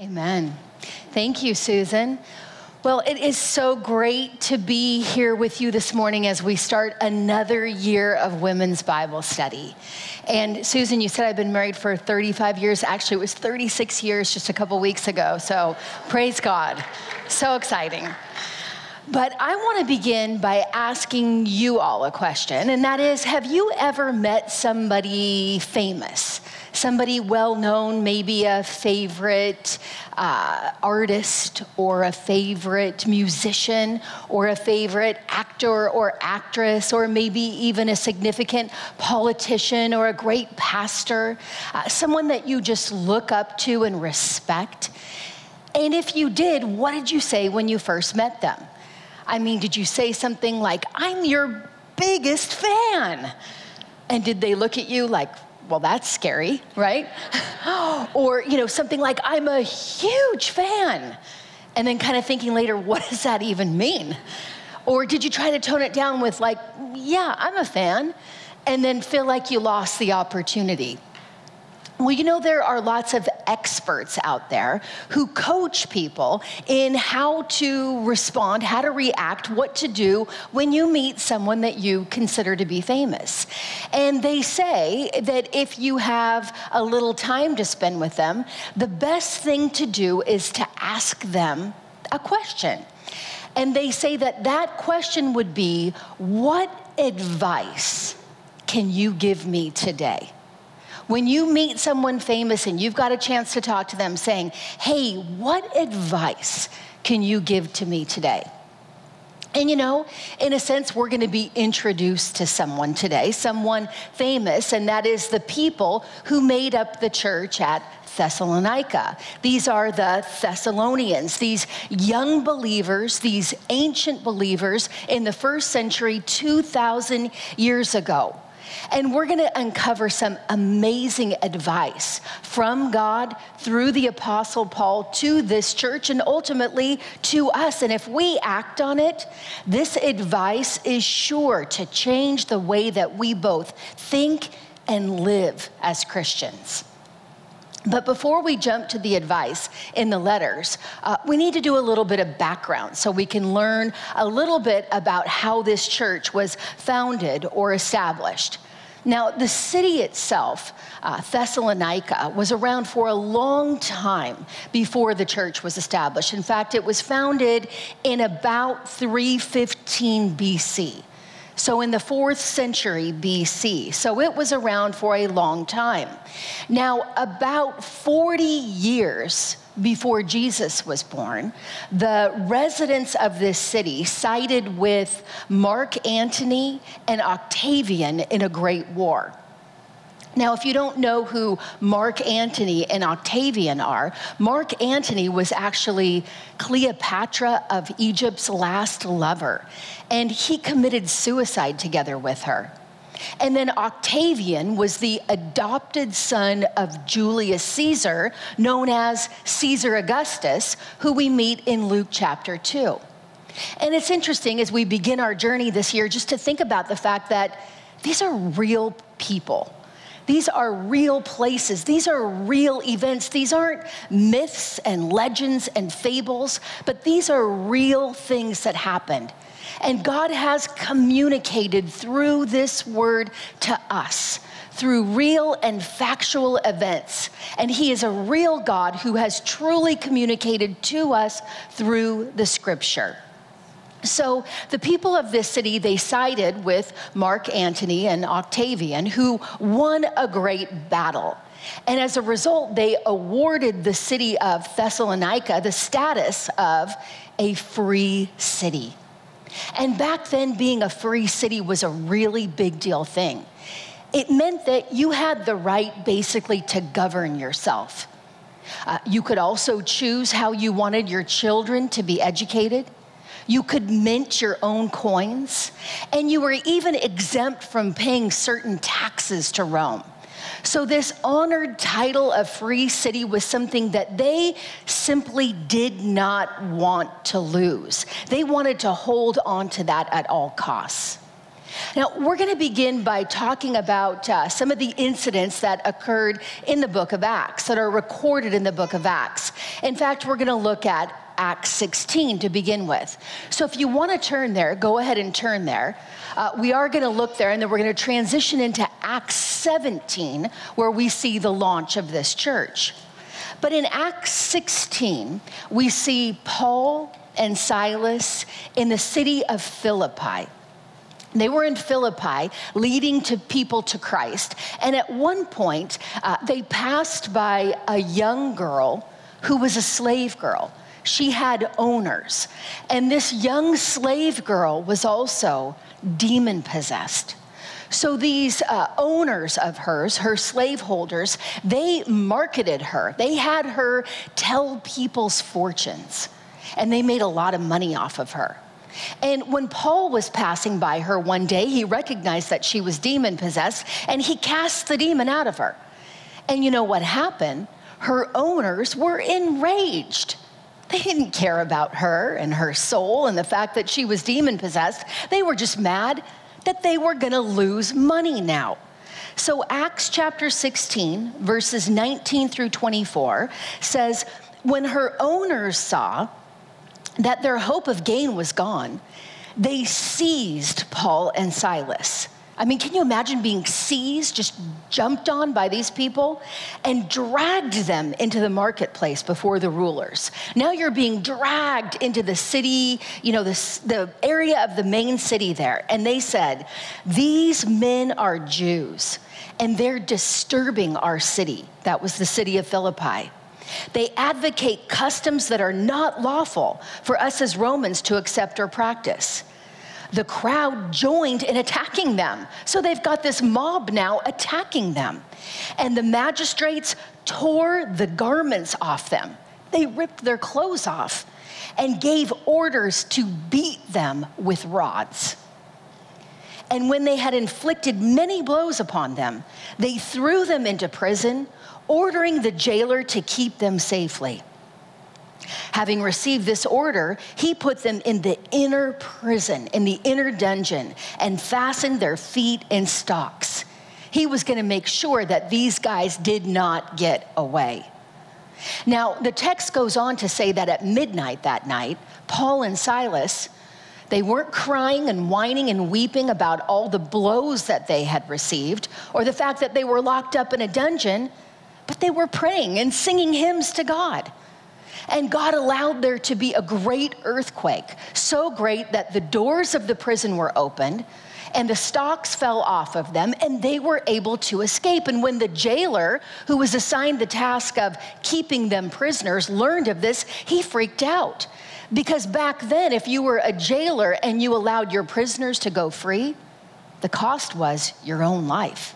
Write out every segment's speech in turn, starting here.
Amen. Thank you, Susan. Well, it is so great to be here with you this morning as we start another year of women's Bible study. And Susan, you said I've been married for 35 years. Actually, it was 36 years just a couple weeks ago. So praise God. So exciting. But I want to begin by asking you all a question, and that is Have you ever met somebody famous? Somebody well known, maybe a favorite uh, artist or a favorite musician or a favorite actor or actress or maybe even a significant politician or a great pastor, uh, someone that you just look up to and respect. And if you did, what did you say when you first met them? I mean, did you say something like, I'm your biggest fan? And did they look at you like, well, that's scary, right? or, you know, something like, I'm a huge fan. And then kind of thinking later, what does that even mean? Or did you try to tone it down with, like, yeah, I'm a fan, and then feel like you lost the opportunity? Well, you know, there are lots of experts out there who coach people in how to respond, how to react, what to do when you meet someone that you consider to be famous. And they say that if you have a little time to spend with them, the best thing to do is to ask them a question. And they say that that question would be, What advice can you give me today? When you meet someone famous and you've got a chance to talk to them saying, hey, what advice can you give to me today? And you know, in a sense, we're going to be introduced to someone today, someone famous, and that is the people who made up the church at Thessalonica. These are the Thessalonians, these young believers, these ancient believers in the first century, 2,000 years ago. And we're going to uncover some amazing advice from God through the Apostle Paul to this church and ultimately to us. And if we act on it, this advice is sure to change the way that we both think and live as Christians. But before we jump to the advice in the letters, uh, we need to do a little bit of background so we can learn a little bit about how this church was founded or established. Now, the city itself, uh, Thessalonica, was around for a long time before the church was established. In fact, it was founded in about 315 BC. So, in the fourth century BC. So, it was around for a long time. Now, about 40 years before Jesus was born, the residents of this city sided with Mark Antony and Octavian in a great war. Now, if you don't know who Mark Antony and Octavian are, Mark Antony was actually Cleopatra of Egypt's last lover, and he committed suicide together with her. And then Octavian was the adopted son of Julius Caesar, known as Caesar Augustus, who we meet in Luke chapter 2. And it's interesting as we begin our journey this year just to think about the fact that these are real people these are real places. These are real events. These aren't myths and legends and fables, but these are real things that happened. And God has communicated through this word to us through real and factual events. And He is a real God who has truly communicated to us through the scripture. So the people of this city, they sided with Mark Antony and Octavian, who won a great battle. And as a result, they awarded the city of Thessalonica the status of a free city. And back then, being a free city was a really big deal thing. It meant that you had the right basically to govern yourself. Uh, you could also choose how you wanted your children to be educated. You could mint your own coins, and you were even exempt from paying certain taxes to Rome. So, this honored title of free city was something that they simply did not want to lose. They wanted to hold on to that at all costs. Now, we're going to begin by talking about uh, some of the incidents that occurred in the book of Acts, that are recorded in the book of Acts. In fact, we're going to look at Acts 16 to begin with. So if you want to turn there, go ahead and turn there. Uh, we are going to look there, and then we're going to transition into Acts 17, where we see the launch of this church. But in Acts 16, we see Paul and Silas in the city of Philippi. They were in Philippi leading to people to Christ. And at one point, uh, they passed by a young girl who was a slave girl. She had owners. And this young slave girl was also demon possessed. So these uh, owners of hers, her slaveholders, they marketed her. They had her tell people's fortunes, and they made a lot of money off of her. And when Paul was passing by her one day, he recognized that she was demon possessed and he cast the demon out of her. And you know what happened? Her owners were enraged. They didn't care about her and her soul and the fact that she was demon possessed. They were just mad that they were going to lose money now. So, Acts chapter 16, verses 19 through 24 says, When her owners saw that their hope of gain was gone, they seized Paul and Silas. I mean, can you imagine being seized, just jumped on by these people, and dragged them into the marketplace before the rulers? Now you're being dragged into the city, you know, the, the area of the main city there. And they said, These men are Jews, and they're disturbing our city. That was the city of Philippi. They advocate customs that are not lawful for us as Romans to accept or practice. The crowd joined in attacking them. So they've got this mob now attacking them. And the magistrates tore the garments off them. They ripped their clothes off and gave orders to beat them with rods. And when they had inflicted many blows upon them, they threw them into prison ordering the jailer to keep them safely. Having received this order, he put them in the inner prison, in the inner dungeon, and fastened their feet in stocks. He was going to make sure that these guys did not get away. Now, the text goes on to say that at midnight that night, Paul and Silas, they weren't crying and whining and weeping about all the blows that they had received or the fact that they were locked up in a dungeon but they were praying and singing hymns to God. And God allowed there to be a great earthquake, so great that the doors of the prison were opened and the stocks fell off of them and they were able to escape. And when the jailer, who was assigned the task of keeping them prisoners, learned of this, he freaked out. Because back then, if you were a jailer and you allowed your prisoners to go free, the cost was your own life.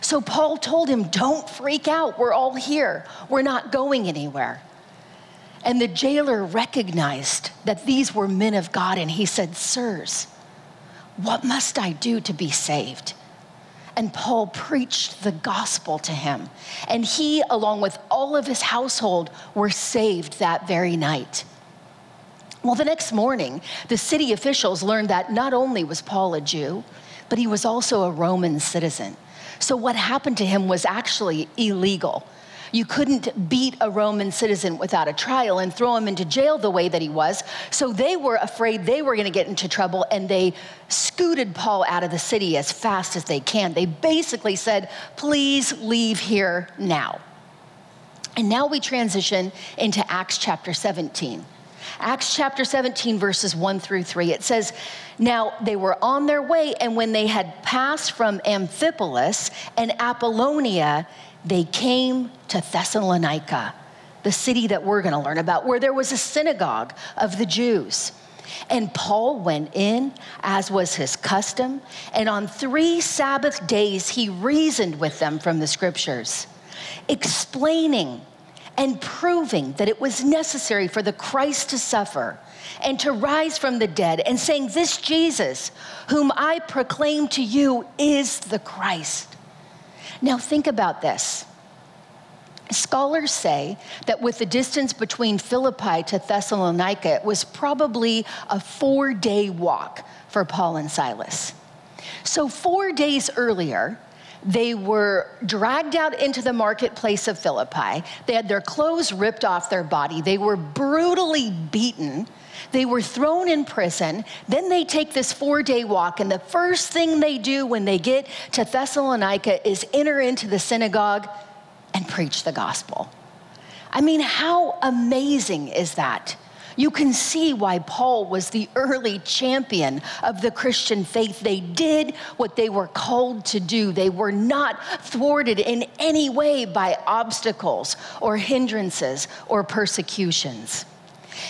So Paul told him, Don't freak out. We're all here. We're not going anywhere. And the jailer recognized that these were men of God, and he said, Sirs, what must I do to be saved? And Paul preached the gospel to him. And he, along with all of his household, were saved that very night. Well, the next morning, the city officials learned that not only was Paul a Jew, but he was also a Roman citizen. So, what happened to him was actually illegal. You couldn't beat a Roman citizen without a trial and throw him into jail the way that he was. So they were afraid they were going to get into trouble and they scooted Paul out of the city as fast as they can. They basically said, please leave here now. And now we transition into Acts chapter 17. Acts chapter 17, verses 1 through 3. It says, Now they were on their way, and when they had passed from Amphipolis and Apollonia, they came to Thessalonica, the city that we're going to learn about, where there was a synagogue of the Jews. And Paul went in, as was his custom, and on three Sabbath days he reasoned with them from the scriptures, explaining and proving that it was necessary for the Christ to suffer and to rise from the dead, and saying, This Jesus, whom I proclaim to you, is the Christ. Now, think about this. Scholars say that with the distance between Philippi to Thessalonica, it was probably a four day walk for Paul and Silas. So, four days earlier, they were dragged out into the marketplace of Philippi. They had their clothes ripped off their body. They were brutally beaten. They were thrown in prison. Then they take this four day walk, and the first thing they do when they get to Thessalonica is enter into the synagogue and preach the gospel. I mean, how amazing is that? You can see why Paul was the early champion of the Christian faith. They did what they were called to do. They were not thwarted in any way by obstacles or hindrances or persecutions.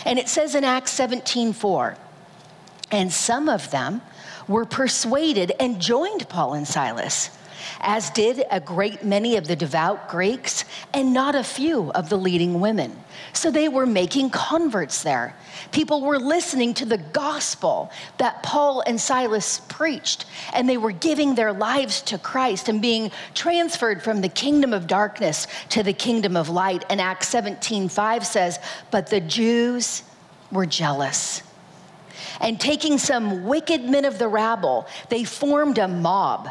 And it says in Acts 17:4, and some of them were persuaded and joined Paul and Silas as did a great many of the devout Greeks and not a few of the leading women. So they were making converts there. People were listening to the gospel that Paul and Silas preached, and they were giving their lives to Christ and being transferred from the kingdom of darkness to the kingdom of light. And Acts 17 5 says, But the Jews were jealous. And taking some wicked men of the rabble, they formed a mob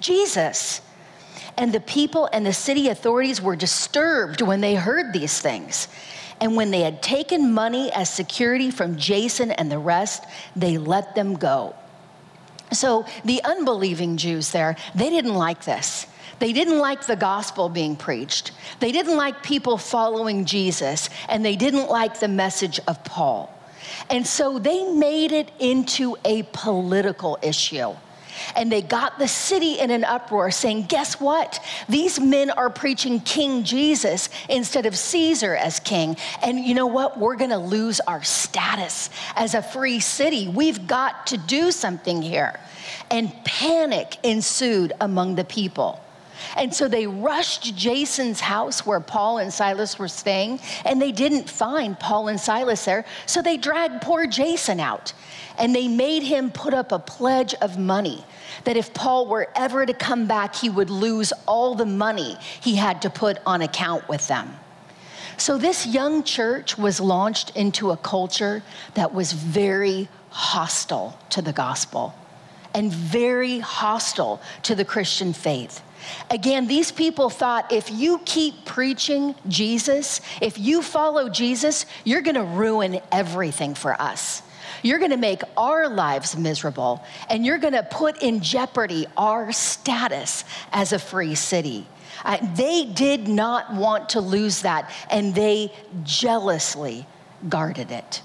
Jesus. And the people and the city authorities were disturbed when they heard these things. And when they had taken money as security from Jason and the rest, they let them go. So the unbelieving Jews there, they didn't like this. They didn't like the gospel being preached. They didn't like people following Jesus, and they didn't like the message of Paul. And so they made it into a political issue. And they got the city in an uproar saying, Guess what? These men are preaching King Jesus instead of Caesar as king. And you know what? We're going to lose our status as a free city. We've got to do something here. And panic ensued among the people. And so they rushed Jason's house where Paul and Silas were staying, and they didn't find Paul and Silas there. So they dragged poor Jason out and they made him put up a pledge of money that if Paul were ever to come back, he would lose all the money he had to put on account with them. So, this young church was launched into a culture that was very hostile to the gospel and very hostile to the Christian faith. Again, these people thought if you keep preaching Jesus, if you follow Jesus, you're gonna ruin everything for us. You're going to make our lives miserable, and you're going to put in jeopardy our status as a free city. Uh, they did not want to lose that, and they jealously guarded it.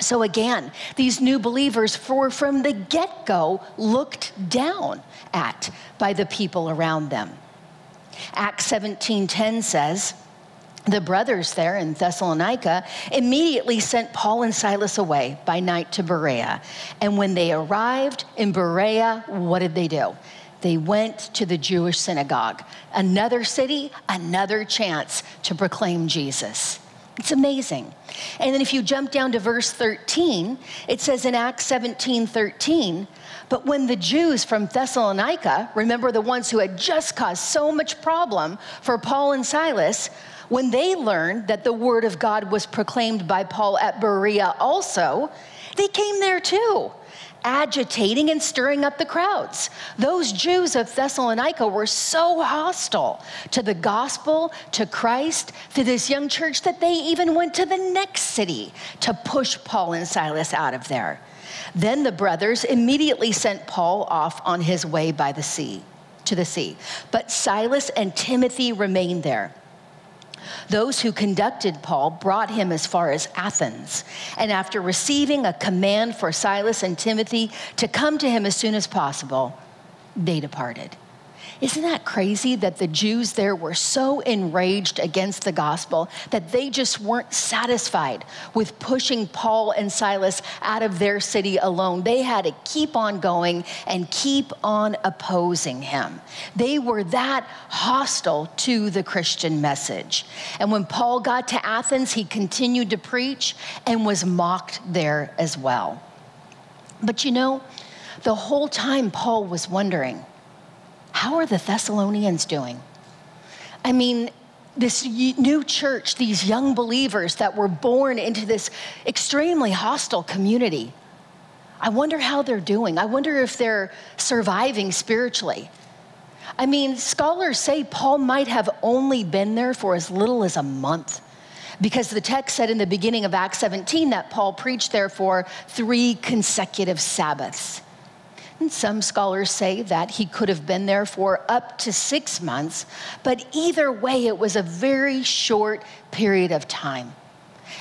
So again, these new believers were from the get go looked down at by the people around them. Acts 17:10 says, the brothers there in Thessalonica immediately sent Paul and Silas away by night to Berea. And when they arrived in Berea, what did they do? They went to the Jewish synagogue. Another city, another chance to proclaim Jesus. It's amazing. And then if you jump down to verse 13, it says in Acts 17 13, but when the Jews from Thessalonica, remember the ones who had just caused so much problem for Paul and Silas, when they learned that the word of God was proclaimed by Paul at Berea also, they came there too, agitating and stirring up the crowds. Those Jews of Thessalonica were so hostile to the gospel, to Christ, to this young church that they even went to the next city to push Paul and Silas out of there. Then the brothers immediately sent Paul off on his way by the sea, to the sea. But Silas and Timothy remained there. Those who conducted Paul brought him as far as Athens. And after receiving a command for Silas and Timothy to come to him as soon as possible, they departed. Isn't that crazy that the Jews there were so enraged against the gospel that they just weren't satisfied with pushing Paul and Silas out of their city alone? They had to keep on going and keep on opposing him. They were that hostile to the Christian message. And when Paul got to Athens, he continued to preach and was mocked there as well. But you know, the whole time Paul was wondering, how are the Thessalonians doing? I mean, this new church, these young believers that were born into this extremely hostile community. I wonder how they're doing. I wonder if they're surviving spiritually. I mean, scholars say Paul might have only been there for as little as a month because the text said in the beginning of Acts 17 that Paul preached there for three consecutive Sabbaths. And some scholars say that he could have been there for up to six months, but either way, it was a very short period of time.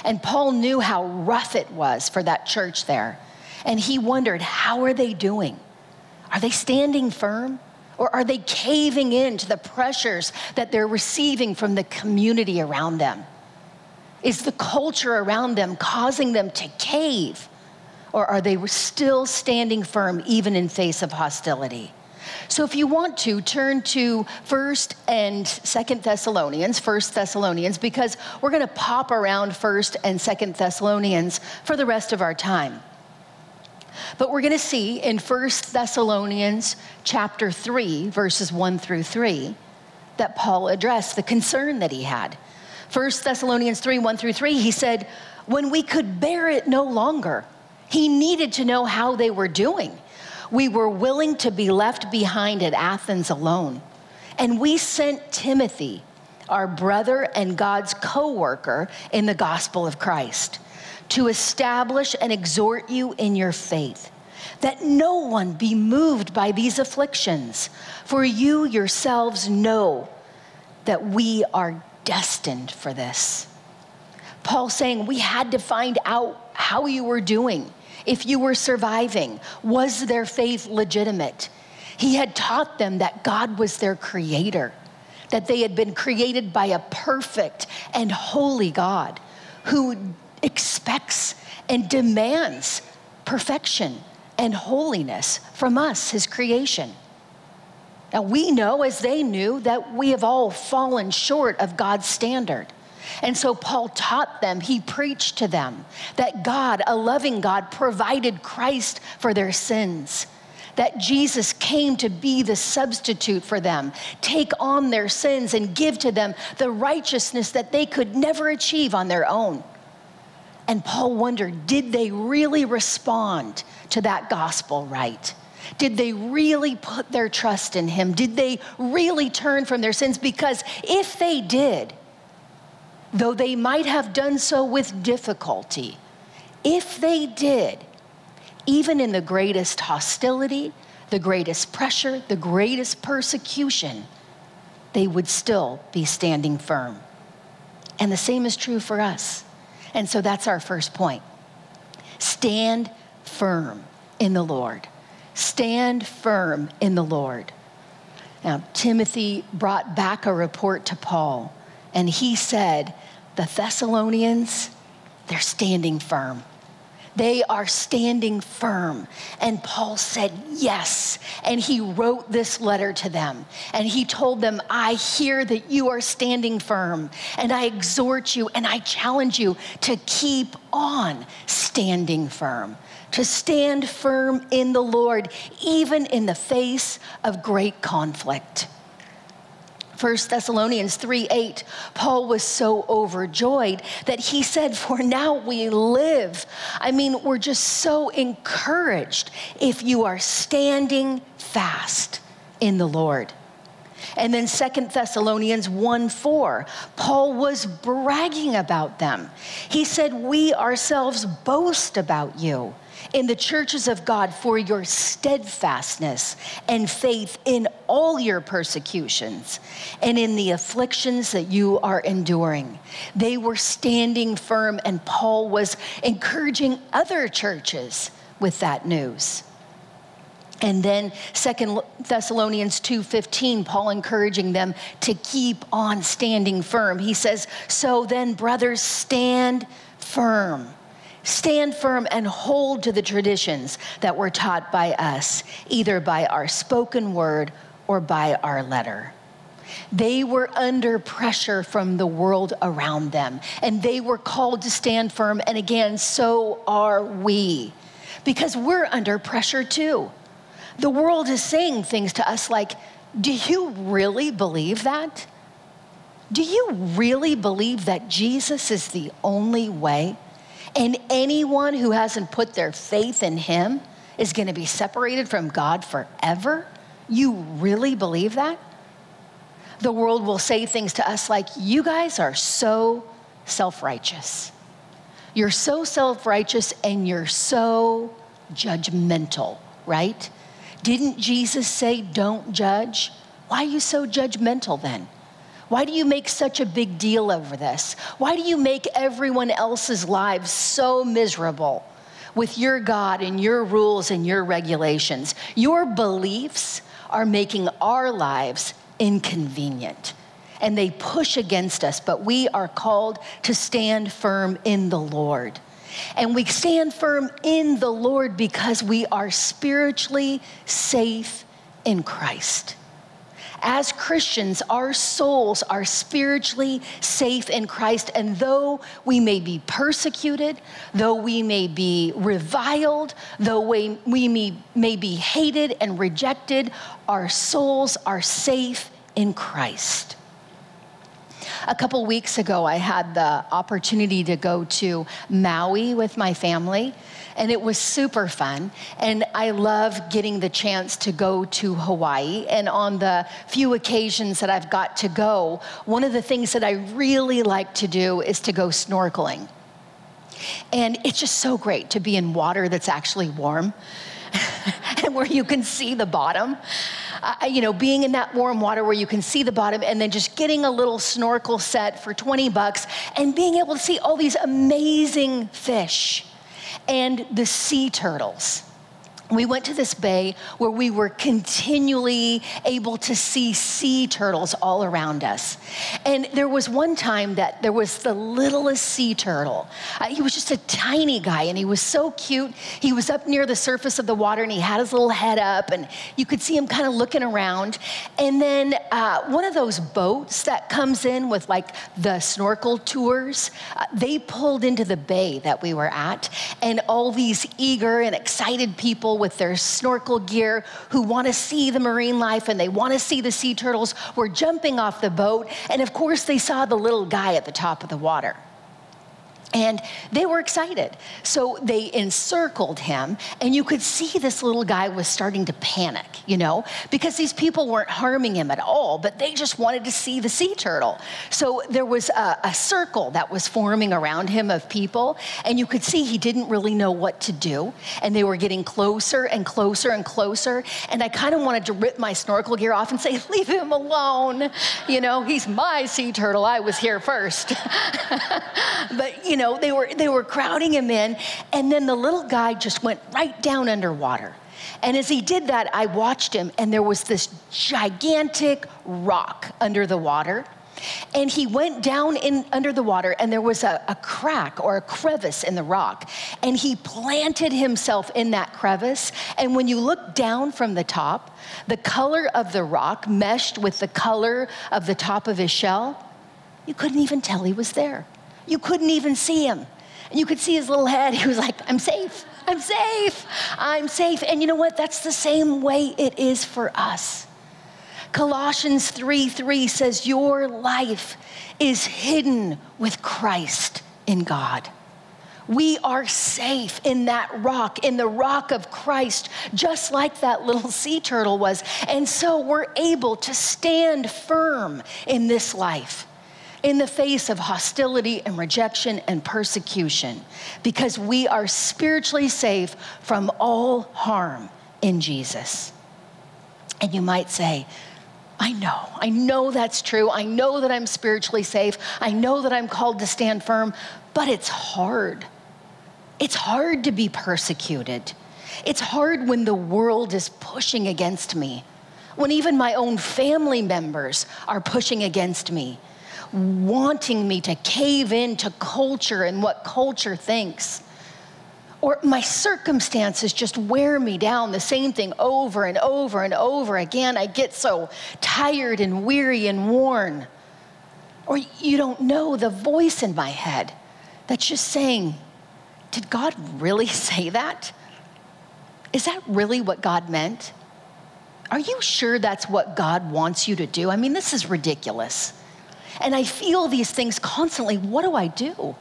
And Paul knew how rough it was for that church there. And he wondered, how are they doing? Are they standing firm? Or are they caving in to the pressures that they're receiving from the community around them? Is the culture around them causing them to cave? Or are they still standing firm even in face of hostility? So if you want to turn to 1st and 2nd Thessalonians, 1st Thessalonians because we're going to pop around 1st and 2nd Thessalonians for the rest of our time. But we're going to see in 1st Thessalonians chapter 3 verses 1 through 3 that Paul addressed the concern that he had. 1 Thessalonians 3 1 through 3, he said, When we could bear it no longer, he needed to know how they were doing. We were willing to be left behind at Athens alone. And we sent Timothy, our brother and God's co worker in the gospel of Christ, to establish and exhort you in your faith, that no one be moved by these afflictions, for you yourselves know that we are destined for this. Paul saying we had to find out how you were doing, if you were surviving, was their faith legitimate? He had taught them that God was their creator, that they had been created by a perfect and holy God who expects and demands perfection and holiness from us, his creation. Now, we know, as they knew, that we have all fallen short of God's standard. And so Paul taught them, he preached to them that God, a loving God, provided Christ for their sins. That Jesus came to be the substitute for them, take on their sins, and give to them the righteousness that they could never achieve on their own. And Paul wondered did they really respond to that gospel right? Did they really put their trust in him? Did they really turn from their sins? Because if they did, though they might have done so with difficulty, if they did, even in the greatest hostility, the greatest pressure, the greatest persecution, they would still be standing firm. And the same is true for us. And so that's our first point. Stand firm in the Lord. Stand firm in the Lord. Now, Timothy brought back a report to Paul, and he said, The Thessalonians, they're standing firm. They are standing firm. And Paul said, Yes. And he wrote this letter to them. And he told them, I hear that you are standing firm. And I exhort you and I challenge you to keep on standing firm, to stand firm in the Lord, even in the face of great conflict. 1 Thessalonians 3 8, Paul was so overjoyed that he said, For now we live. I mean, we're just so encouraged if you are standing fast in the Lord. And then 2 Thessalonians 1 4, Paul was bragging about them. He said, We ourselves boast about you in the churches of God for your steadfastness and faith in all your persecutions and in the afflictions that you are enduring. They were standing firm, and Paul was encouraging other churches with that news. And then Second Thessalonians 2:15 Paul encouraging them to keep on standing firm. He says, "So then brothers stand firm. Stand firm and hold to the traditions that were taught by us, either by our spoken word or by our letter." They were under pressure from the world around them, and they were called to stand firm. And again, so are we, because we're under pressure too. The world is saying things to us like, Do you really believe that? Do you really believe that Jesus is the only way? And anyone who hasn't put their faith in him is going to be separated from God forever? You really believe that? The world will say things to us like, You guys are so self righteous. You're so self righteous and you're so judgmental, right? Didn't Jesus say, don't judge? Why are you so judgmental then? Why do you make such a big deal over this? Why do you make everyone else's lives so miserable with your God and your rules and your regulations? Your beliefs are making our lives inconvenient and they push against us, but we are called to stand firm in the Lord. And we stand firm in the Lord because we are spiritually safe in Christ. As Christians, our souls are spiritually safe in Christ. And though we may be persecuted, though we may be reviled, though we, we may, may be hated and rejected, our souls are safe in Christ. A couple weeks ago, I had the opportunity to go to Maui with my family, and it was super fun. And I love getting the chance to go to Hawaii. And on the few occasions that I've got to go, one of the things that I really like to do is to go snorkeling. And it's just so great to be in water that's actually warm and where you can see the bottom. Uh, you know, being in that warm water where you can see the bottom and then just getting a little snorkel set for 20 bucks and being able to see all these amazing fish and the sea turtles we went to this bay where we were continually able to see sea turtles all around us. And there was one time that there was the littlest sea turtle. Uh, he was just a tiny guy and he was so cute. He was up near the surface of the water and he had his little head up and you could see him kind of looking around. And then uh, one of those boats that comes in with like the snorkel tours, uh, they pulled into the bay that we were at. And all these eager and excited people with their snorkel gear who want to see the marine life and they want to see the sea turtles were jumping off the boat. And of course, they saw the little guy at the top of the water. And they were excited. So they encircled him, and you could see this little guy was starting to panic, you know, because these people weren't harming him at all, but they just wanted to see the sea turtle. So there was a, a circle that was forming around him of people, and you could see he didn't really know what to do. And they were getting closer and closer and closer. And I kind of wanted to rip my snorkel gear off and say, Leave him alone. You know, he's my sea turtle. I was here first. but, you know, they were, they were crowding him in, and then the little guy just went right down underwater. And as he did that, I watched him, and there was this gigantic rock under the water. And he went down in under the water, and there was a, a, crack or a crevice in the rock. And he planted himself in that crevice. And when you look down from the top, the color of the rock meshed with the color of the top of his shell. You couldn't even tell he was there. You couldn't even see him. And you could see his little head. He was like, I'm safe. I'm safe. I'm safe. And you know what? That's the same way it is for us. Colossians 3 3 says, Your life is hidden with Christ in God. We are safe in that rock, in the rock of Christ, just like that little sea turtle was. And so we're able to stand firm in this life in the face of hostility and rejection and persecution because we are spiritually safe from all harm in Jesus. And you might say, I know, I know that's true. I know that I'm spiritually safe. I know that I'm called to stand firm, but it's hard. It's hard to be persecuted. It's hard when the world is pushing against me, when even my own family members are pushing against me, wanting me to cave into culture and what culture thinks. Or my circumstances just wear me down, the same thing over and over and over again. I get so tired and weary and worn. Or you don't know the voice in my head that's just saying, Did God really say that? Is that really what God meant? Are you sure that's what God wants you to do? I mean, this is ridiculous. And I feel these things constantly. What do I do?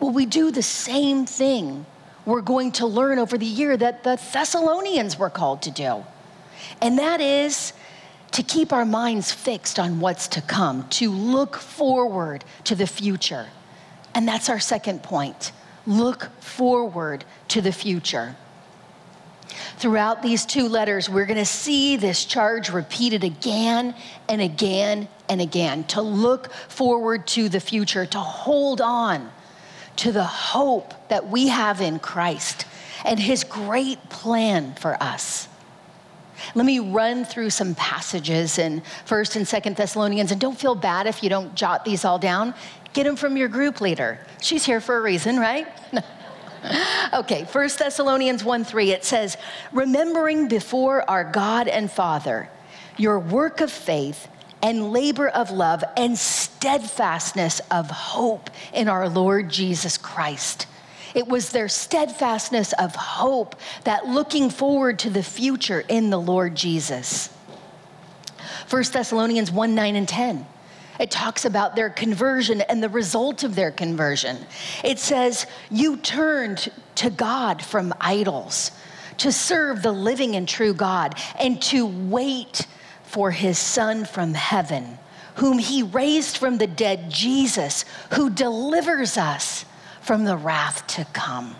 Well, we do the same thing we're going to learn over the year that the Thessalonians were called to do. And that is to keep our minds fixed on what's to come, to look forward to the future. And that's our second point look forward to the future. Throughout these two letters, we're going to see this charge repeated again and again and again to look forward to the future, to hold on to the hope that we have in Christ and his great plan for us. Let me run through some passages in 1st and 2nd Thessalonians and don't feel bad if you don't jot these all down. Get them from your group leader. She's here for a reason, right? okay, 1st Thessalonians 1 3, it says, Remembering before our God and Father your work of faith and labor of love and steadfastness of hope in our Lord Jesus Christ. It was their steadfastness of hope that looking forward to the future in the Lord Jesus. 1 Thessalonians 1 9 and 10. It talks about their conversion and the result of their conversion. It says, You turned to God from idols to serve the living and true God and to wait for his Son from heaven, whom he raised from the dead, Jesus, who delivers us from the wrath to come.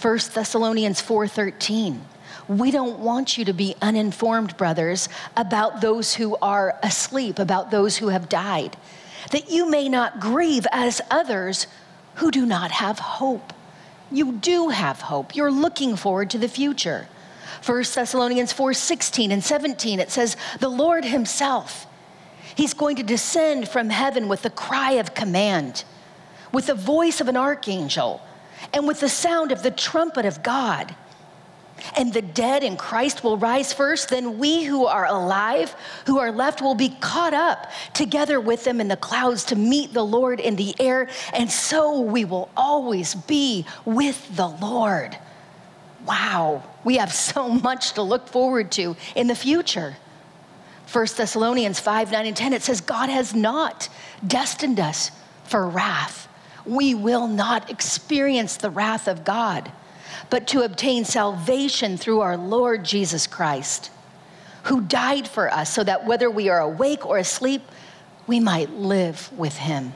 1 Thessalonians 4:13 we don't want you to be uninformed, brothers, about those who are asleep, about those who have died, that you may not grieve as others who do not have hope. You do have hope. You're looking forward to the future. 1 Thessalonians 4 16 and 17, it says, The Lord Himself, He's going to descend from heaven with the cry of command, with the voice of an archangel, and with the sound of the trumpet of God. And the dead in Christ will rise first, then we who are alive, who are left, will be caught up together with them in the clouds to meet the Lord in the air, and so we will always be with the Lord wow, we have so much to look forward to in the future. 1 Thessalonians 5 9 and 10, it says, God has not destined us for wrath. We will not experience the wrath of God, but to obtain salvation through our Lord Jesus Christ, who died for us so that whether we are awake or asleep, we might live with him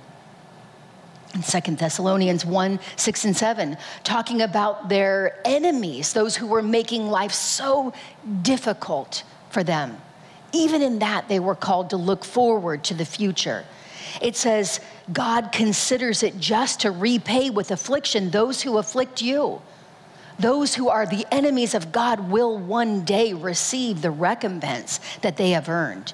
in 2 Thessalonians 1 6 and 7, talking about their enemies, those who were making life so difficult for them. Even in that, they were called to look forward to the future. It says, God considers it just to repay with affliction those who afflict you. Those who are the enemies of God will one day receive the recompense that they have earned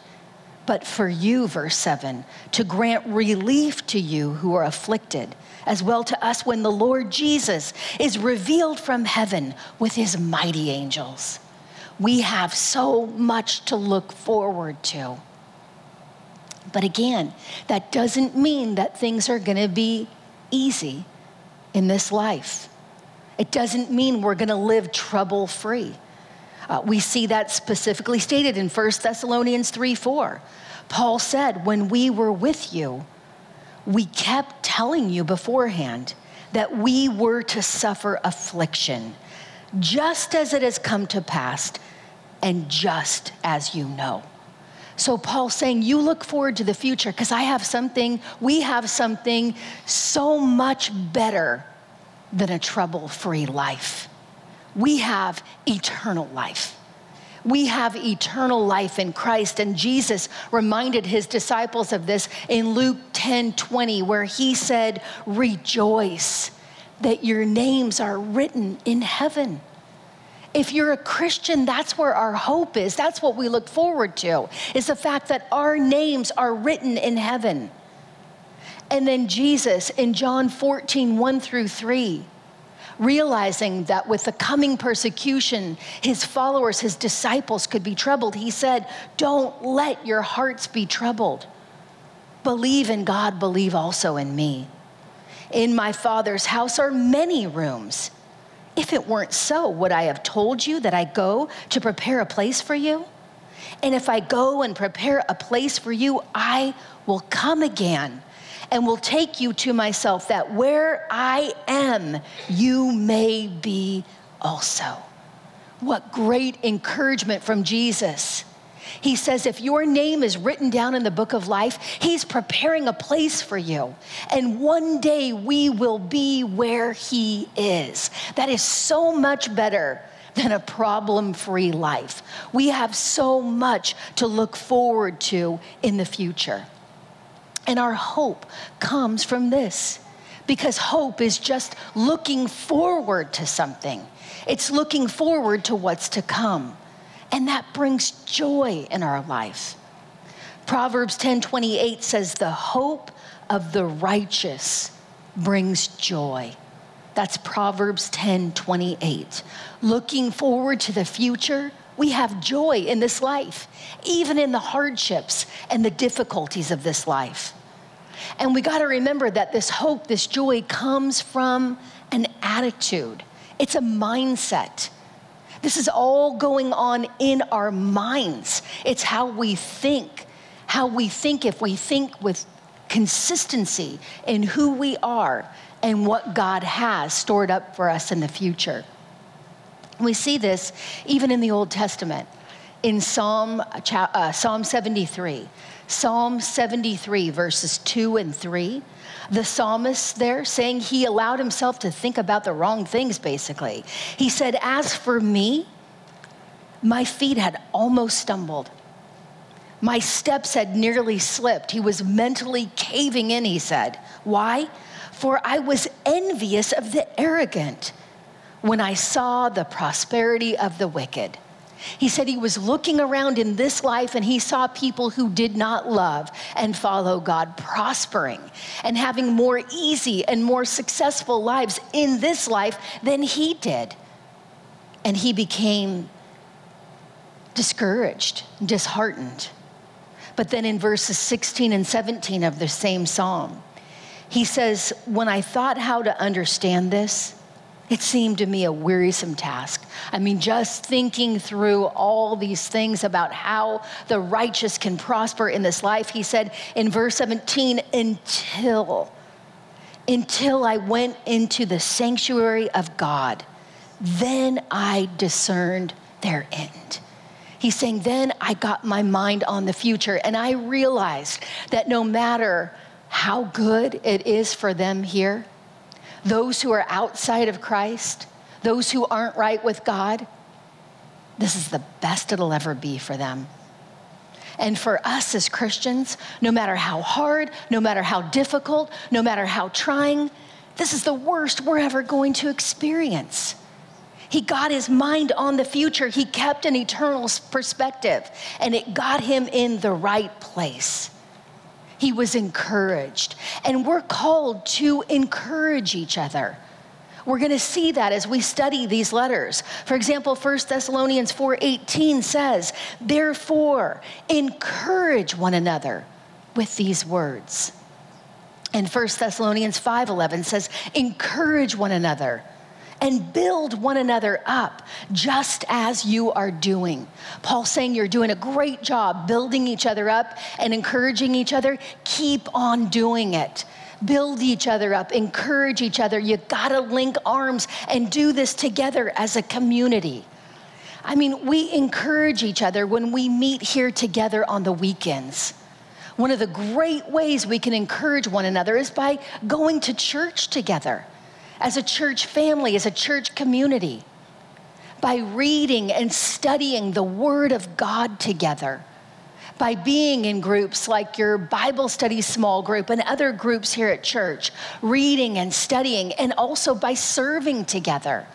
but for you, verse 7, to grant relief to you who are afflicted, as well to us when the Lord Jesus is revealed from heaven with his mighty angels. We have so much to look forward to. But again, that doesn't mean that things are going to be easy in this life. It doesn't mean we're going to live trouble free. Uh, we see that specifically stated in 1 Thessalonians 3 4. Paul said, When we were with you, we kept telling you beforehand that we were to suffer affliction, just as it has come to pass, and just as you know. So Paul's saying, You look forward to the future because I have something, we have something so much better than a trouble free life. We have eternal life we have eternal life in Christ. And Jesus reminded his disciples of this in Luke 10 20, where he said, Rejoice that your names are written in heaven. If you're a Christian, that's where our hope is. That's what we look forward to, is the fact that our names are written in heaven. And then Jesus in John 14, 1 through 3, realizing that with the coming persecution, his followers, his disciples could be troubled, he said, Don't let your hearts be troubled. Believe in God, believe also in me. In my Father's house are many rooms. If it weren't so, would I have told you that I go to prepare a place for you? And if I go and prepare a place for you, I will come again and will take you to myself, that where I am, you may be also. What great encouragement from Jesus. He says, if your name is written down in the book of life, He's preparing a place for you. And one day we will be where He is. That is so much better than a problem free life. We have so much to look forward to in the future. And our hope comes from this because hope is just looking forward to something. It's looking forward to what's to come. And that brings joy in our life. Proverbs 10:28 says the hope of the righteous brings joy. That's Proverbs 10:28. Looking forward to the future, we have joy in this life, even in the hardships and the difficulties of this life. And we got to remember that this hope, this joy comes from an attitude, it's a mindset. This is all going on in our minds. It's how we think. How we think, if we think with consistency in who we are and what God has stored up for us in the future. We see this even in the Old Testament. In Psalm, uh, Psalm 73, Psalm 73, verses 2 and 3. The psalmist there saying he allowed himself to think about the wrong things, basically. He said, As for me, my feet had almost stumbled. My steps had nearly slipped. He was mentally caving in, he said. Why? For I was envious of the arrogant when I saw the prosperity of the wicked. He said he was looking around in this life and he saw people who did not love and follow God prospering and having more easy and more successful lives in this life than he did. And he became discouraged, disheartened. But then in verses 16 and 17 of the same psalm, he says, When I thought how to understand this, it seemed to me a wearisome task. I mean, just thinking through all these things about how the righteous can prosper in this life, he said in verse 17, until, until I went into the sanctuary of God, then I discerned their end. He's saying, then I got my mind on the future and I realized that no matter how good it is for them here, those who are outside of Christ, those who aren't right with God, this is the best it'll ever be for them. And for us as Christians, no matter how hard, no matter how difficult, no matter how trying, this is the worst we're ever going to experience. He got his mind on the future. He kept an eternal perspective, and it got him in the right place he was encouraged. And we're called to encourage each other. We're going to see that as we study these letters. For example, 1 Thessalonians 4:18 says, "Therefore, encourage one another with these words." And 1 Thessalonians 5:11 says, "Encourage one another." And build one another up just as you are doing. Paul's saying you're doing a great job building each other up and encouraging each other. Keep on doing it. Build each other up, encourage each other. You gotta link arms and do this together as a community. I mean, we encourage each other when we meet here together on the weekends. One of the great ways we can encourage one another is by going to church together as a church family, as a church community, by reading and studying the Word of God together, by being in groups like your Bible study small group and other groups here at church, reading and studying, and also by serving together.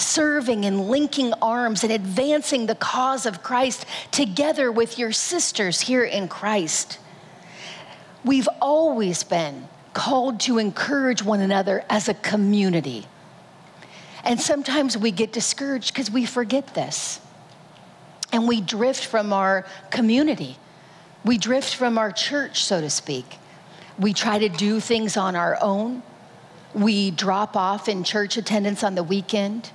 serving and linking arms and advancing the cause of Christ together with your sisters here in Christ. We've always been called to encourage one another as a community. And sometimes we get discouraged because we forget this. And we drift from our community. We drift from our church, so to speak. We try to do things on our own. We drop off in church attendance on the weekend.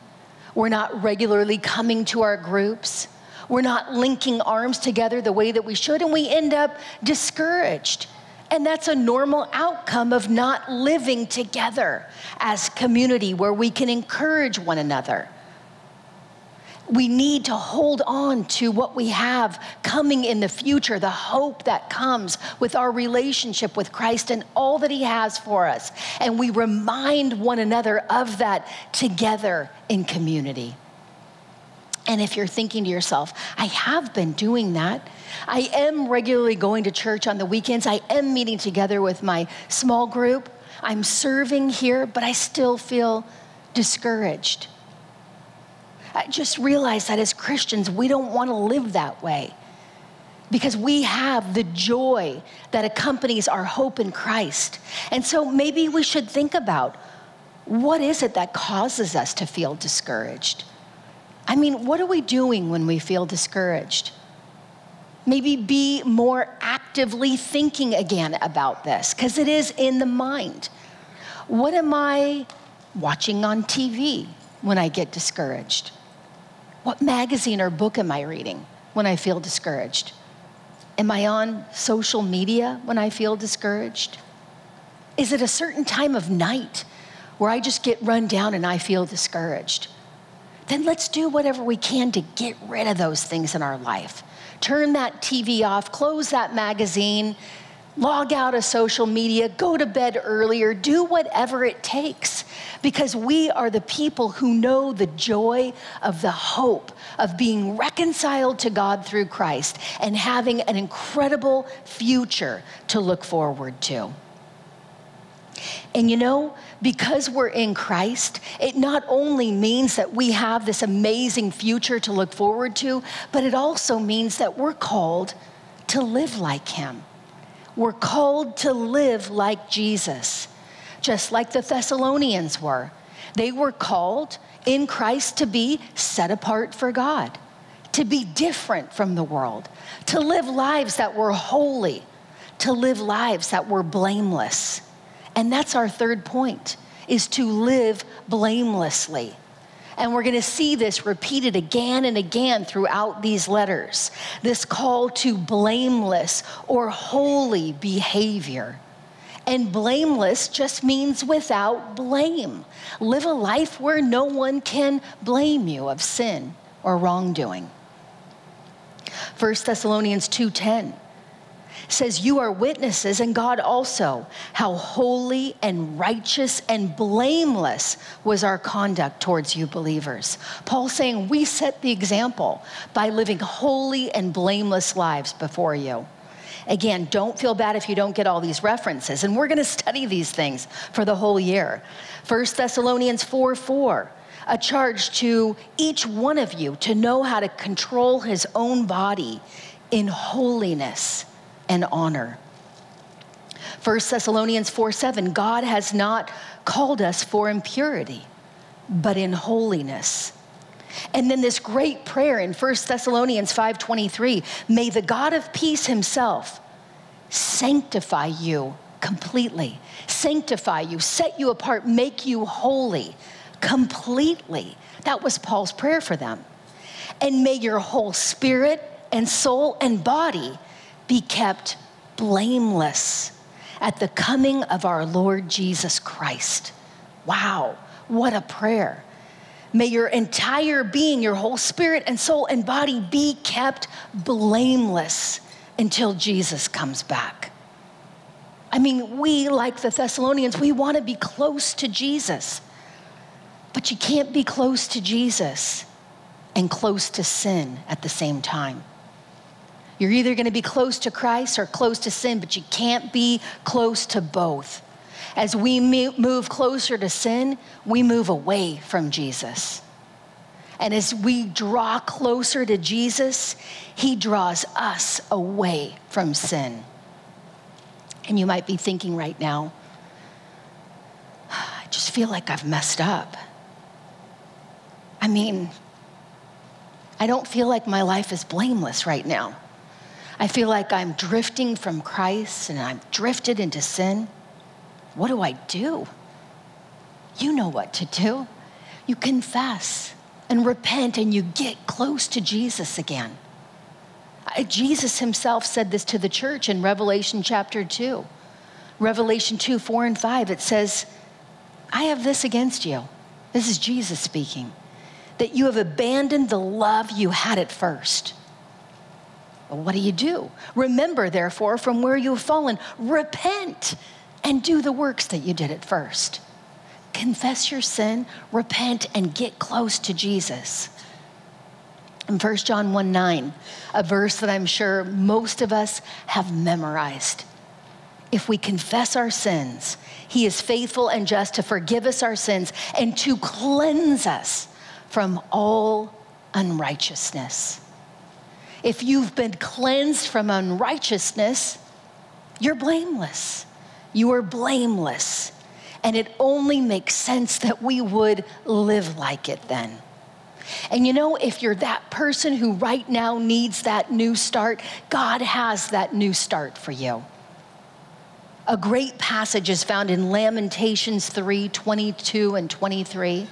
We're not regularly coming to our groups. We're not linking arms together the way that we should, and we end up discouraged. And that's a normal outcome of not living together as community where we can encourage one another. We need to hold on to what we have coming in the future, the hope that comes with our relationship with Christ and all that He has for us. And we remind one another of that together in community. And if you're thinking to yourself, I have been doing that. I am regularly going to church on the weekends. I am meeting together with my small group. I'm serving here, but I still feel discouraged. I just realize that as Christians, we don't want to live that way because we have the joy that accompanies our hope in Christ. And so maybe we should think about what is it that causes us to feel discouraged? I mean, what are we doing when we feel discouraged? Maybe be more actively thinking again about this because it is in the mind. What am I watching on TV when I get discouraged? What magazine or book am I reading when I feel discouraged? Am I on social media when I feel discouraged? Is it a certain time of night where I just get run down and I feel discouraged? Then let's do whatever we can to get rid of those things in our life. Turn that TV off, close that magazine, log out of social media, go to bed earlier, do whatever it takes because we are the people who know the joy of the hope of being reconciled to God through Christ and having an incredible future to look forward to. And you know, because we're in Christ, it not only means that we have this amazing future to look forward to, but it also means that we're called to live like Him. We're called to live like Jesus, just like the Thessalonians were. They were called in Christ to be set apart for God, to be different from the world, to live lives that were holy, to live lives that were blameless. And that's our third point is to live blamelessly. And we're going to see this repeated again and again throughout these letters. This call to blameless or holy behavior. And blameless just means without blame. Live a life where no one can blame you of sin or wrongdoing. 1 Thessalonians 2:10 says, You are witnesses, and God also, how holy and righteous and blameless was our conduct towards you believers. Paul saying, We set the example by living holy and blameless lives before you. Again, don't feel bad if you don't get all these references. And we're going to study these things for the whole year. 1 Thessalonians 4 4 a charge to each one of you to know how to control his own body in holiness and honor. 1 Thessalonians 4 7, God has not called us for impurity, but in holiness. And then this great prayer in 1 Thessalonians 5:23, may the God of peace himself sanctify you completely. Sanctify you, set you apart, make you holy completely. That was Paul's prayer for them. And may your whole spirit and soul and body be kept blameless at the coming of our Lord Jesus Christ. Wow, what a prayer. May your entire being, your whole spirit and soul and body be kept blameless until Jesus comes back. I mean, we, like the Thessalonians, we want to be close to Jesus. But you can't be close to Jesus and close to sin at the same time. You're either going to be close to Christ or close to sin, but you can't be close to both. As we move closer to sin, we move away from Jesus. And as we draw closer to Jesus, he draws us away from sin. And you might be thinking right now, ah, I just feel like I've messed up. I mean, I don't feel like my life is blameless right now. I feel like I'm drifting from Christ and I'm drifted into sin. What do I do? You know what to do. You confess and repent and you get close to Jesus again. Jesus himself said this to the church in Revelation chapter 2. Revelation 2, 4, and 5, it says, I have this against you. This is Jesus speaking, that you have abandoned the love you had at first. Well, what do you do? Remember, therefore, from where you have fallen, repent and do the works that you did at first. Confess your sin, repent, and get close to Jesus. In 1 John 1 9, a verse that I'm sure most of us have memorized. If we confess our sins, he is faithful and just to forgive us our sins and to cleanse us from all unrighteousness. If you've been cleansed from unrighteousness, you're blameless. You are blameless. And it only makes sense that we would live like it then. And you know, if you're that person who right now needs that new start, God has that new start for you. A great passage is found in Lamentations 3 22 and 23.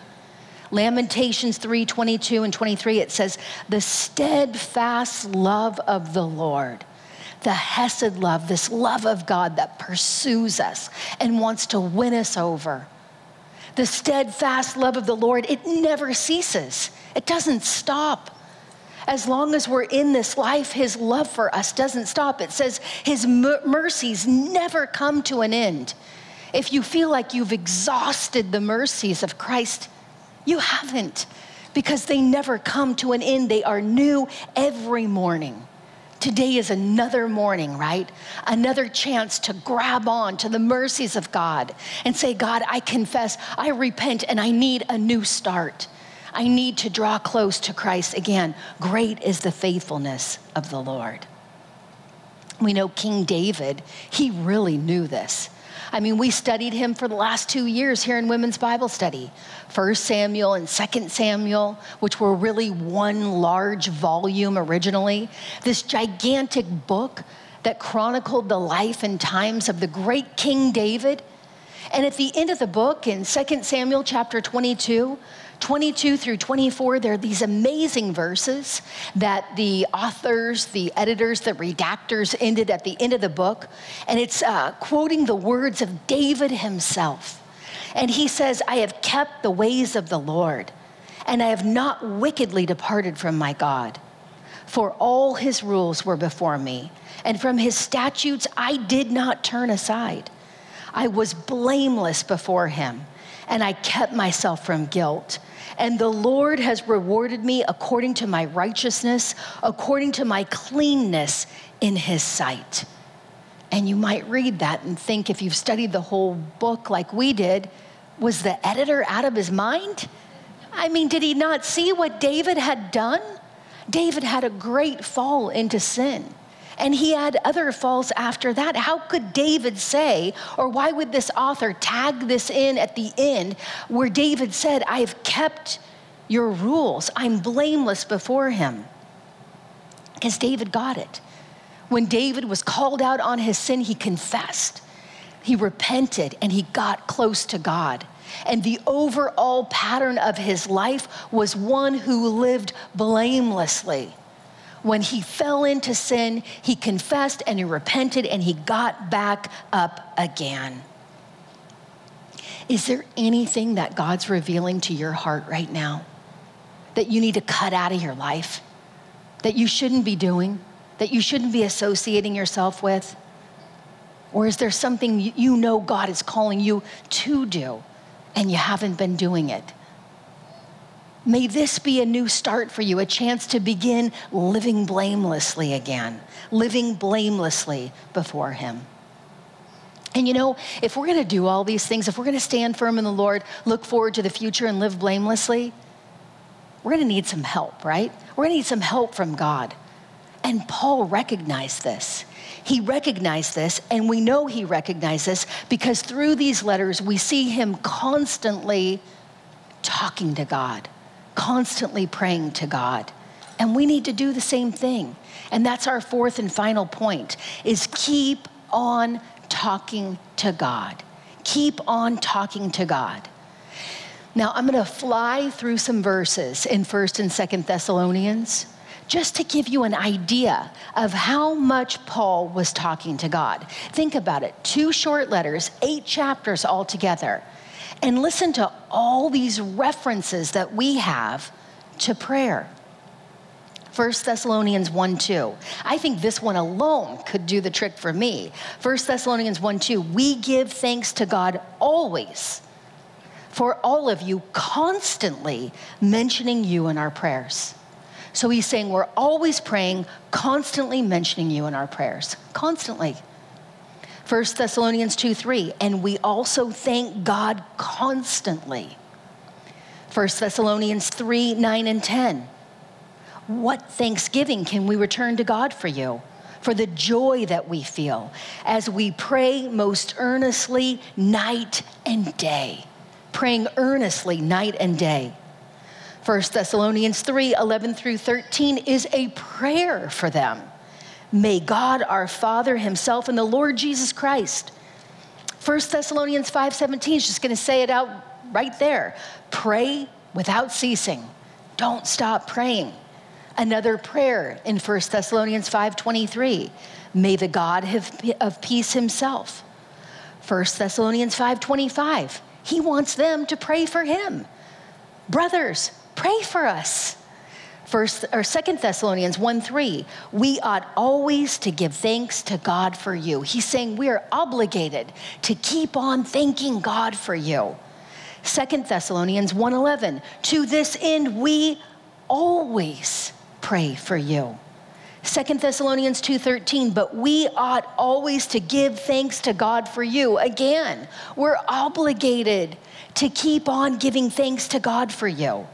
Lamentations 3 22 and 23, it says, The steadfast love of the Lord, the Hesed love, this love of God that pursues us and wants to win us over. The steadfast love of the Lord, it never ceases, it doesn't stop. As long as we're in this life, his love for us doesn't stop. It says his mercies never come to an end. If you feel like you've exhausted the mercies of Christ, you haven't, because they never come to an end. They are new every morning. Today is another morning, right? Another chance to grab on to the mercies of God and say, God, I confess, I repent, and I need a new start. I need to draw close to Christ again. Great is the faithfulness of the Lord. We know King David, he really knew this. I mean, we studied him for the last two years here in Women's Bible Study. First Samuel and Second Samuel, which were really one large volume originally. This gigantic book that chronicled the life and times of the great King David. And at the end of the book, in 2 Samuel chapter 22, 22 through 24, there are these amazing verses that the authors, the editors, the redactors ended at the end of the book. And it's uh, quoting the words of David himself. And he says, I have kept the ways of the Lord, and I have not wickedly departed from my God. For all his rules were before me, and from his statutes I did not turn aside. I was blameless before him, and I kept myself from guilt. And the Lord has rewarded me according to my righteousness, according to my cleanness in his sight. And you might read that and think, if you've studied the whole book like we did, was the editor out of his mind? I mean, did he not see what David had done? David had a great fall into sin. And he had other falls after that. How could David say, or why would this author tag this in at the end where David said, I have kept your rules, I'm blameless before him? Because David got it. When David was called out on his sin, he confessed, he repented, and he got close to God. And the overall pattern of his life was one who lived blamelessly when he fell into sin, he confessed and he repented and he got back up again. Is there anything that God's revealing to your heart right now that you need to cut out of your life, that you shouldn't be doing, that you shouldn't be associating yourself with? Or is there something you know God is calling you to do and you haven't been doing it? May this be a new start for you, a chance to begin living blamelessly again, living blamelessly before Him. And you know, if we're gonna do all these things, if we're gonna stand firm in the Lord, look forward to the future, and live blamelessly, we're going to need some help, right? We're going to need some help from God. And Paul recognized this. He recognized this, and we know he recognized this because through these letters, we see him constantly talking to God, constantly praying to God. And we need to do the same thing. And that's our fourth and final point is keep on talking to God. Keep on talking to God. Now, I'm going to fly through some verses in 1st and 2nd Thessalonians just to give you an idea of how much Paul was talking to God. Think about it two short letters, eight chapters altogether. And listen to all these references that we have to prayer. 1 Thessalonians 1 2. I think this one alone could do the trick for me. 1 Thessalonians 1 2. We give thanks to God always for all of you, constantly mentioning you in our prayers. So he's saying we're always praying, constantly mentioning you in our prayers. Constantly. 1 Thessalonians 2 3. And we also thank God constantly. 1 Thessalonians 3 9 and 10. What thanksgiving can we return to God for you? For the joy that we feel as we pray most earnestly night and day. Praying earnestly night and day. 1 Thessalonians 3 11 through 13 is a prayer for them. May God our Father Himself and the Lord Jesus Christ. 1 Thessalonians 5 17 is just going to say it out right there. Pray without ceasing. Don't stop praying another prayer in 1 Thessalonians 5:23. May the God of peace himself. 1 Thessalonians 5:25. He wants them to pray for him. Brothers, pray for us. First or Second Thessalonians 1 3, we ought always to give thanks to God for you. He's saying we are obligated to keep on thanking God for you. Second Thessalonians 1 11, to this end we always pray for you. 2 Thessalonians 2:13 but we ought always to give thanks to God for you. Again, we're obligated to keep on giving thanks to God for you.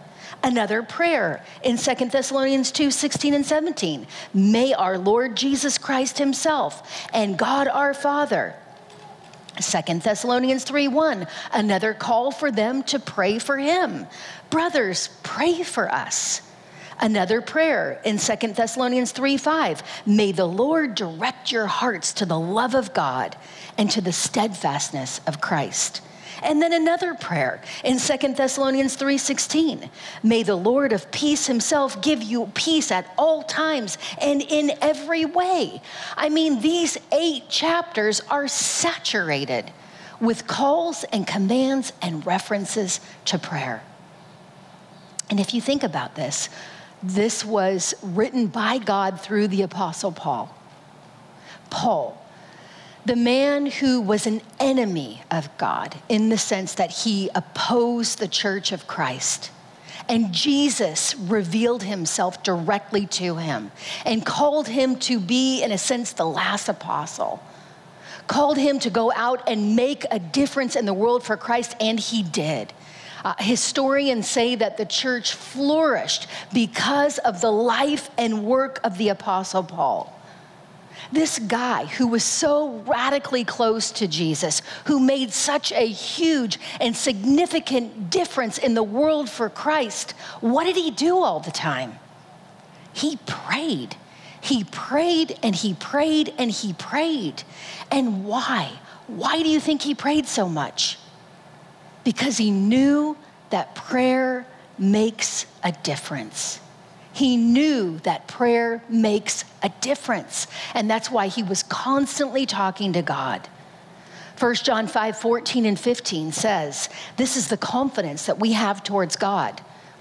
Another prayer in 2 Thessalonians 2 16 and 17. May our Lord Jesus Christ Himself and God our Father. 2 Thessalonians 3 1, another call for them to pray for Him. Brothers, pray for us. Another prayer in 2 Thessalonians 3 5. May the Lord direct your hearts to the love of God and to the steadfastness of Christ. And then another prayer in 2 Thessalonians 3:16. May the Lord of peace himself give you peace at all times and in every way. I mean, these 8 chapters are saturated with calls and commands and references to prayer. And if you think about this, this was written by God through the Apostle Paul. Paul, the man who was an enemy of God in the sense that he opposed the church of Christ. And Jesus revealed himself directly to him and called him to be, in a sense, the last apostle. Called him to go out and make a difference in the world for Christ, and he did. Uh, historians say that the church flourished because of the life and work of the Apostle Paul. This guy who was so radically close to Jesus, who made such a huge and significant difference in the world for Christ, what did he do all the time? He prayed. He prayed and he prayed and he prayed. And why? Why do you think he prayed so much? because he knew that prayer makes a difference. He knew that prayer makes a difference. And that's why he was constantly talking to God. 1 John 5 14 and 15 says, This is the confidence that we have towards God.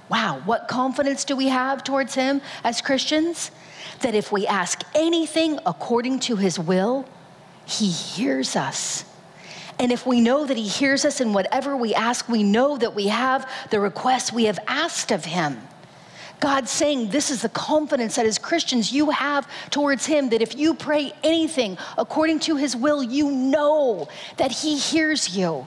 Wow, what confidence do we have towards him as Christians? That if we ask anything according to his will, he hears us. And if we know that He hears us in whatever we ask, we know that we have the requests we have asked of Him. God's saying this is the confidence that as Christians you have towards Him that if you pray anything according to His will, you know that He hears you.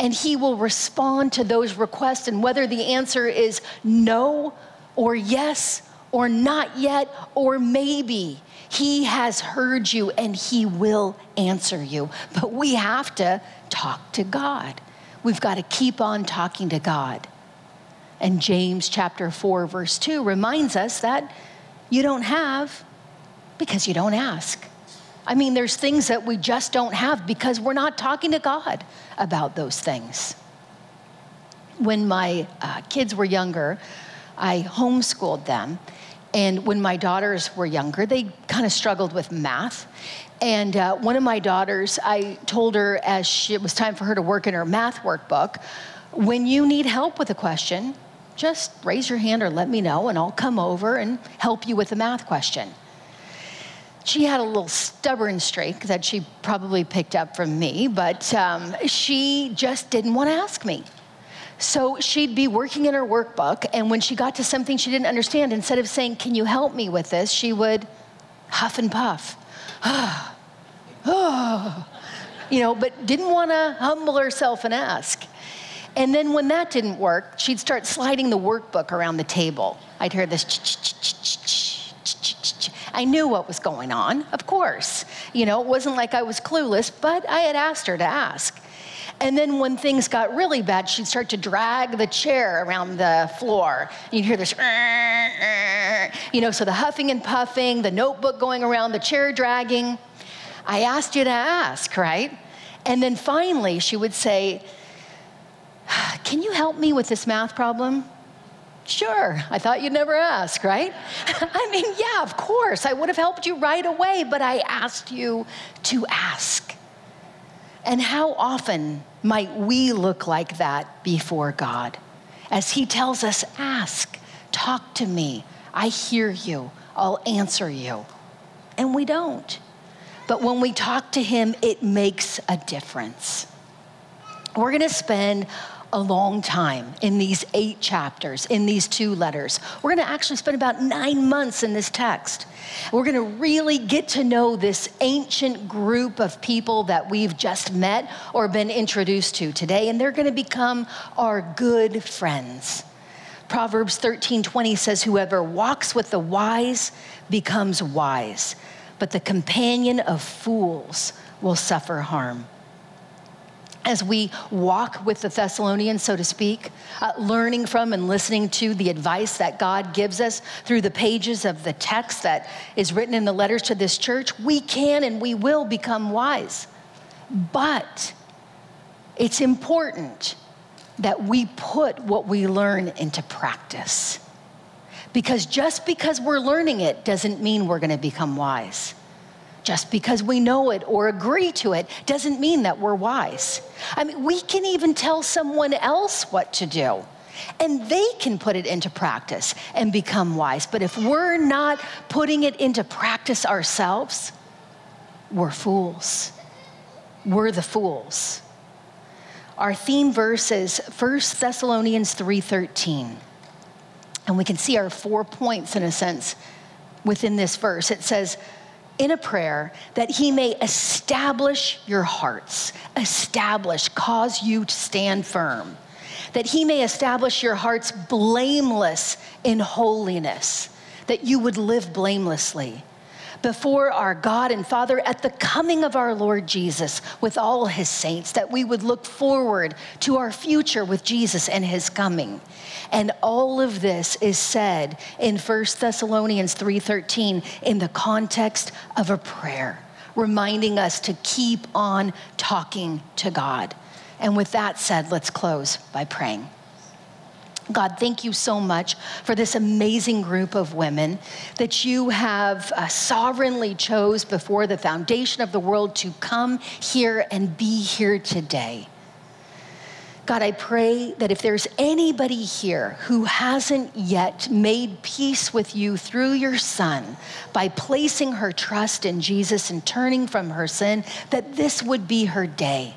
and He will respond to those requests. And whether the answer is no or yes or not yet or maybe, He has heard you and He will answer you. But we have to talk to God. We've got to keep on talking to God. And James chapter 4, verse 2 reminds us that you don't have because you don't ask. I mean, there's things that we just don't have because we're not talking to God about those things. When my uh, kids were younger, I homeschooled them. And when my daughters were younger, they kind of struggled with math. And uh, one of my daughters, I told her as she, it was time for her to work in her math workbook, when you need help with a question, just raise your hand or let me know, and I'll come over and help you with the math question she had a little stubborn streak that she probably picked up from me, but um, she just didn't want to ask me. So she'd be working in her workbook, and when she got to something she didn't understand, instead of saying, Can you help me with this? she would huff and puff. you know, but didn't want to humble herself and ask. And then when that didn't work, she'd start sliding the workbook around the table. I'd hear this I knew what was going on, of course. You know, it wasn't like I was clueless, but I had asked her to ask. And then when things got really bad, she'd start to drag the chair around the floor. You'd hear this, uh, uh, uh. you know, so the huffing and puffing, the notebook going around, the chair dragging. I asked you to ask, right? And then finally, she would say, Can you help me with this math problem? Sure, I thought you'd never ask, right? I mean, yeah, of course, I would have helped you right away, but I asked you to ask. And how often might we look like that before God? As He tells us, ask, talk to me, I hear you, I'll answer you. And we don't. But when we talk to Him, it makes a difference. We're gonna spend a long time in these eight chapters, in these two letters. We're going to actually spend about nine months in this text. We're going to really get to know this ancient group of people that we've just met or been introduced to today, and they're going to become our good friends. Proverbs 13:20 says whoever walks with the wise becomes wise, but the companion of fools will suffer harm as we walk with the Thessalonians, so to speak, uh, learning from and listening to the advice that God gives us through the pages of the text that is written in the letters to this church, we can and we will become wise. But it's important that we put what we learn into practice. Because just because we're learning it doesn't mean we're going to become wise. Just because we know it or agree to it doesn't mean that we're wise. I mean, we can even tell someone else what to do, and they can put it into practice and become wise. But if we're not putting it into practice ourselves, we're fools. We're the fools. Our theme verse is 1 Thessalonians 3:13. And we can see our four points in a sense within this verse. It says, in a prayer that he may establish your hearts, establish, cause you to stand firm, that he may establish your hearts blameless in holiness, that you would live blamelessly before our God and Father at the coming of our Lord Jesus with all his saints, that we would look forward to our future with Jesus and his coming. And all of this is said in 1 Thessalonians 3:13 in the context of a prayer, reminding us to keep on talking to God. And with that said, let's close by praying. God, thank you so much for this amazing group of women that you have uh, sovereignly chose before the foundation of the world to come here and be here today. God, I pray that if there's anybody here who hasn't yet made peace with you through your son by placing her trust in Jesus and turning from her sin, that this would be her day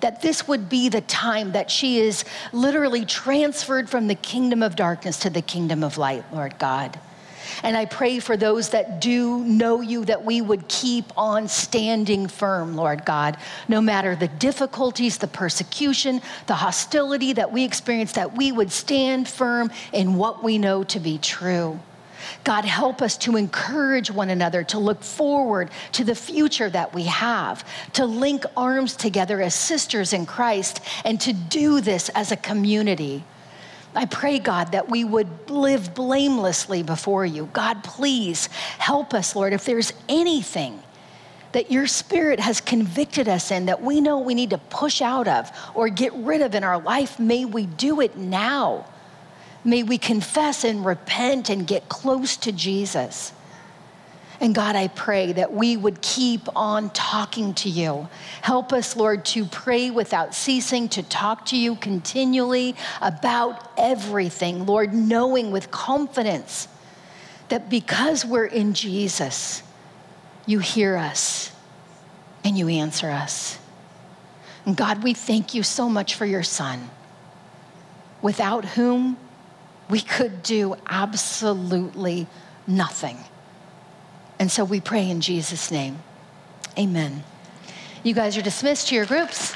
that this would be the time that she is literally transferred from the kingdom of darkness to the kingdom of light, Lord God. And I pray for those that do know you that we would keep on standing firm, Lord God, no matter the difficulties, the persecution, the hostility that we experience, that we would stand firm in what we know to be true. God, help us to encourage one another, to look forward to the future that we have, to link arms together as sisters in Christ, and to do this as a community. I pray, God, that we would live blamelessly before you. God, please help us, Lord, if there's anything that your spirit has convicted us in that we know we need to push out of or get rid of in our life, may we do it now. May we confess and repent and get close to Jesus. And God, I pray that we would keep on talking to you. Help us, Lord, to pray without ceasing, to talk to you continually about everything, Lord, knowing with confidence that because we're in Jesus, you hear us and you answer us. And God, we thank you so much for your Son, without whom we could do absolutely nothing. And so we pray in Jesus' name. Amen. You guys are dismissed to your groups.